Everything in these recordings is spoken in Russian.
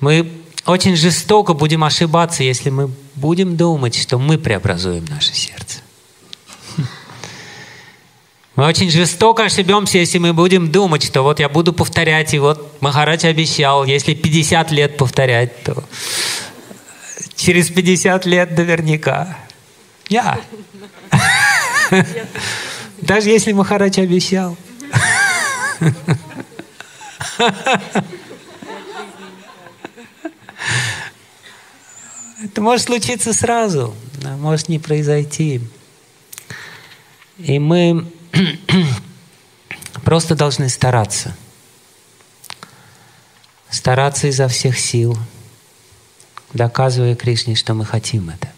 Мы очень жестоко будем ошибаться, если мы будем думать, что мы преобразуем наше сердце. Мы очень жестоко ошибемся, если мы будем думать, что вот я буду повторять, и вот Махарадж обещал, если 50 лет повторять, то через 50 лет наверняка. Я. Даже если Махарадж обещал. Это может случиться сразу, может не произойти. И мы просто должны стараться. Стараться изо всех сил, доказывая Кришне, что мы хотим это.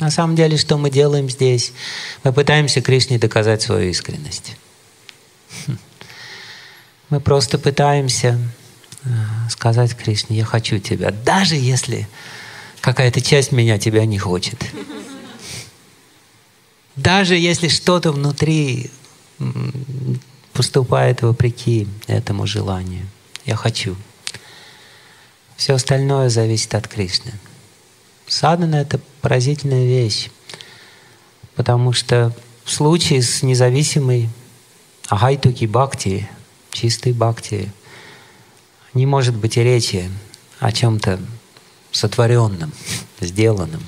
На самом деле, что мы делаем здесь? Мы пытаемся Кришне доказать свою искренность. Мы просто пытаемся э, сказать Кришне, я хочу тебя, даже если какая-то часть меня тебя не хочет. Даже если что-то внутри поступает вопреки этому желанию. Я хочу. Все остальное зависит от Кришны. Садана — это поразительная вещь, потому что в случае с независимой агайтуки бхакти, чистой бхакти, не может быть и речи о чем-то сотворенным, сделанным.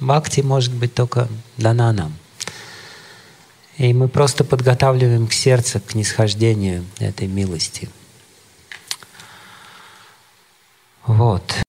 Бхакти может быть только дана нам. И мы просто подготавливаем к сердцу, к нисхождению этой милости. Вот.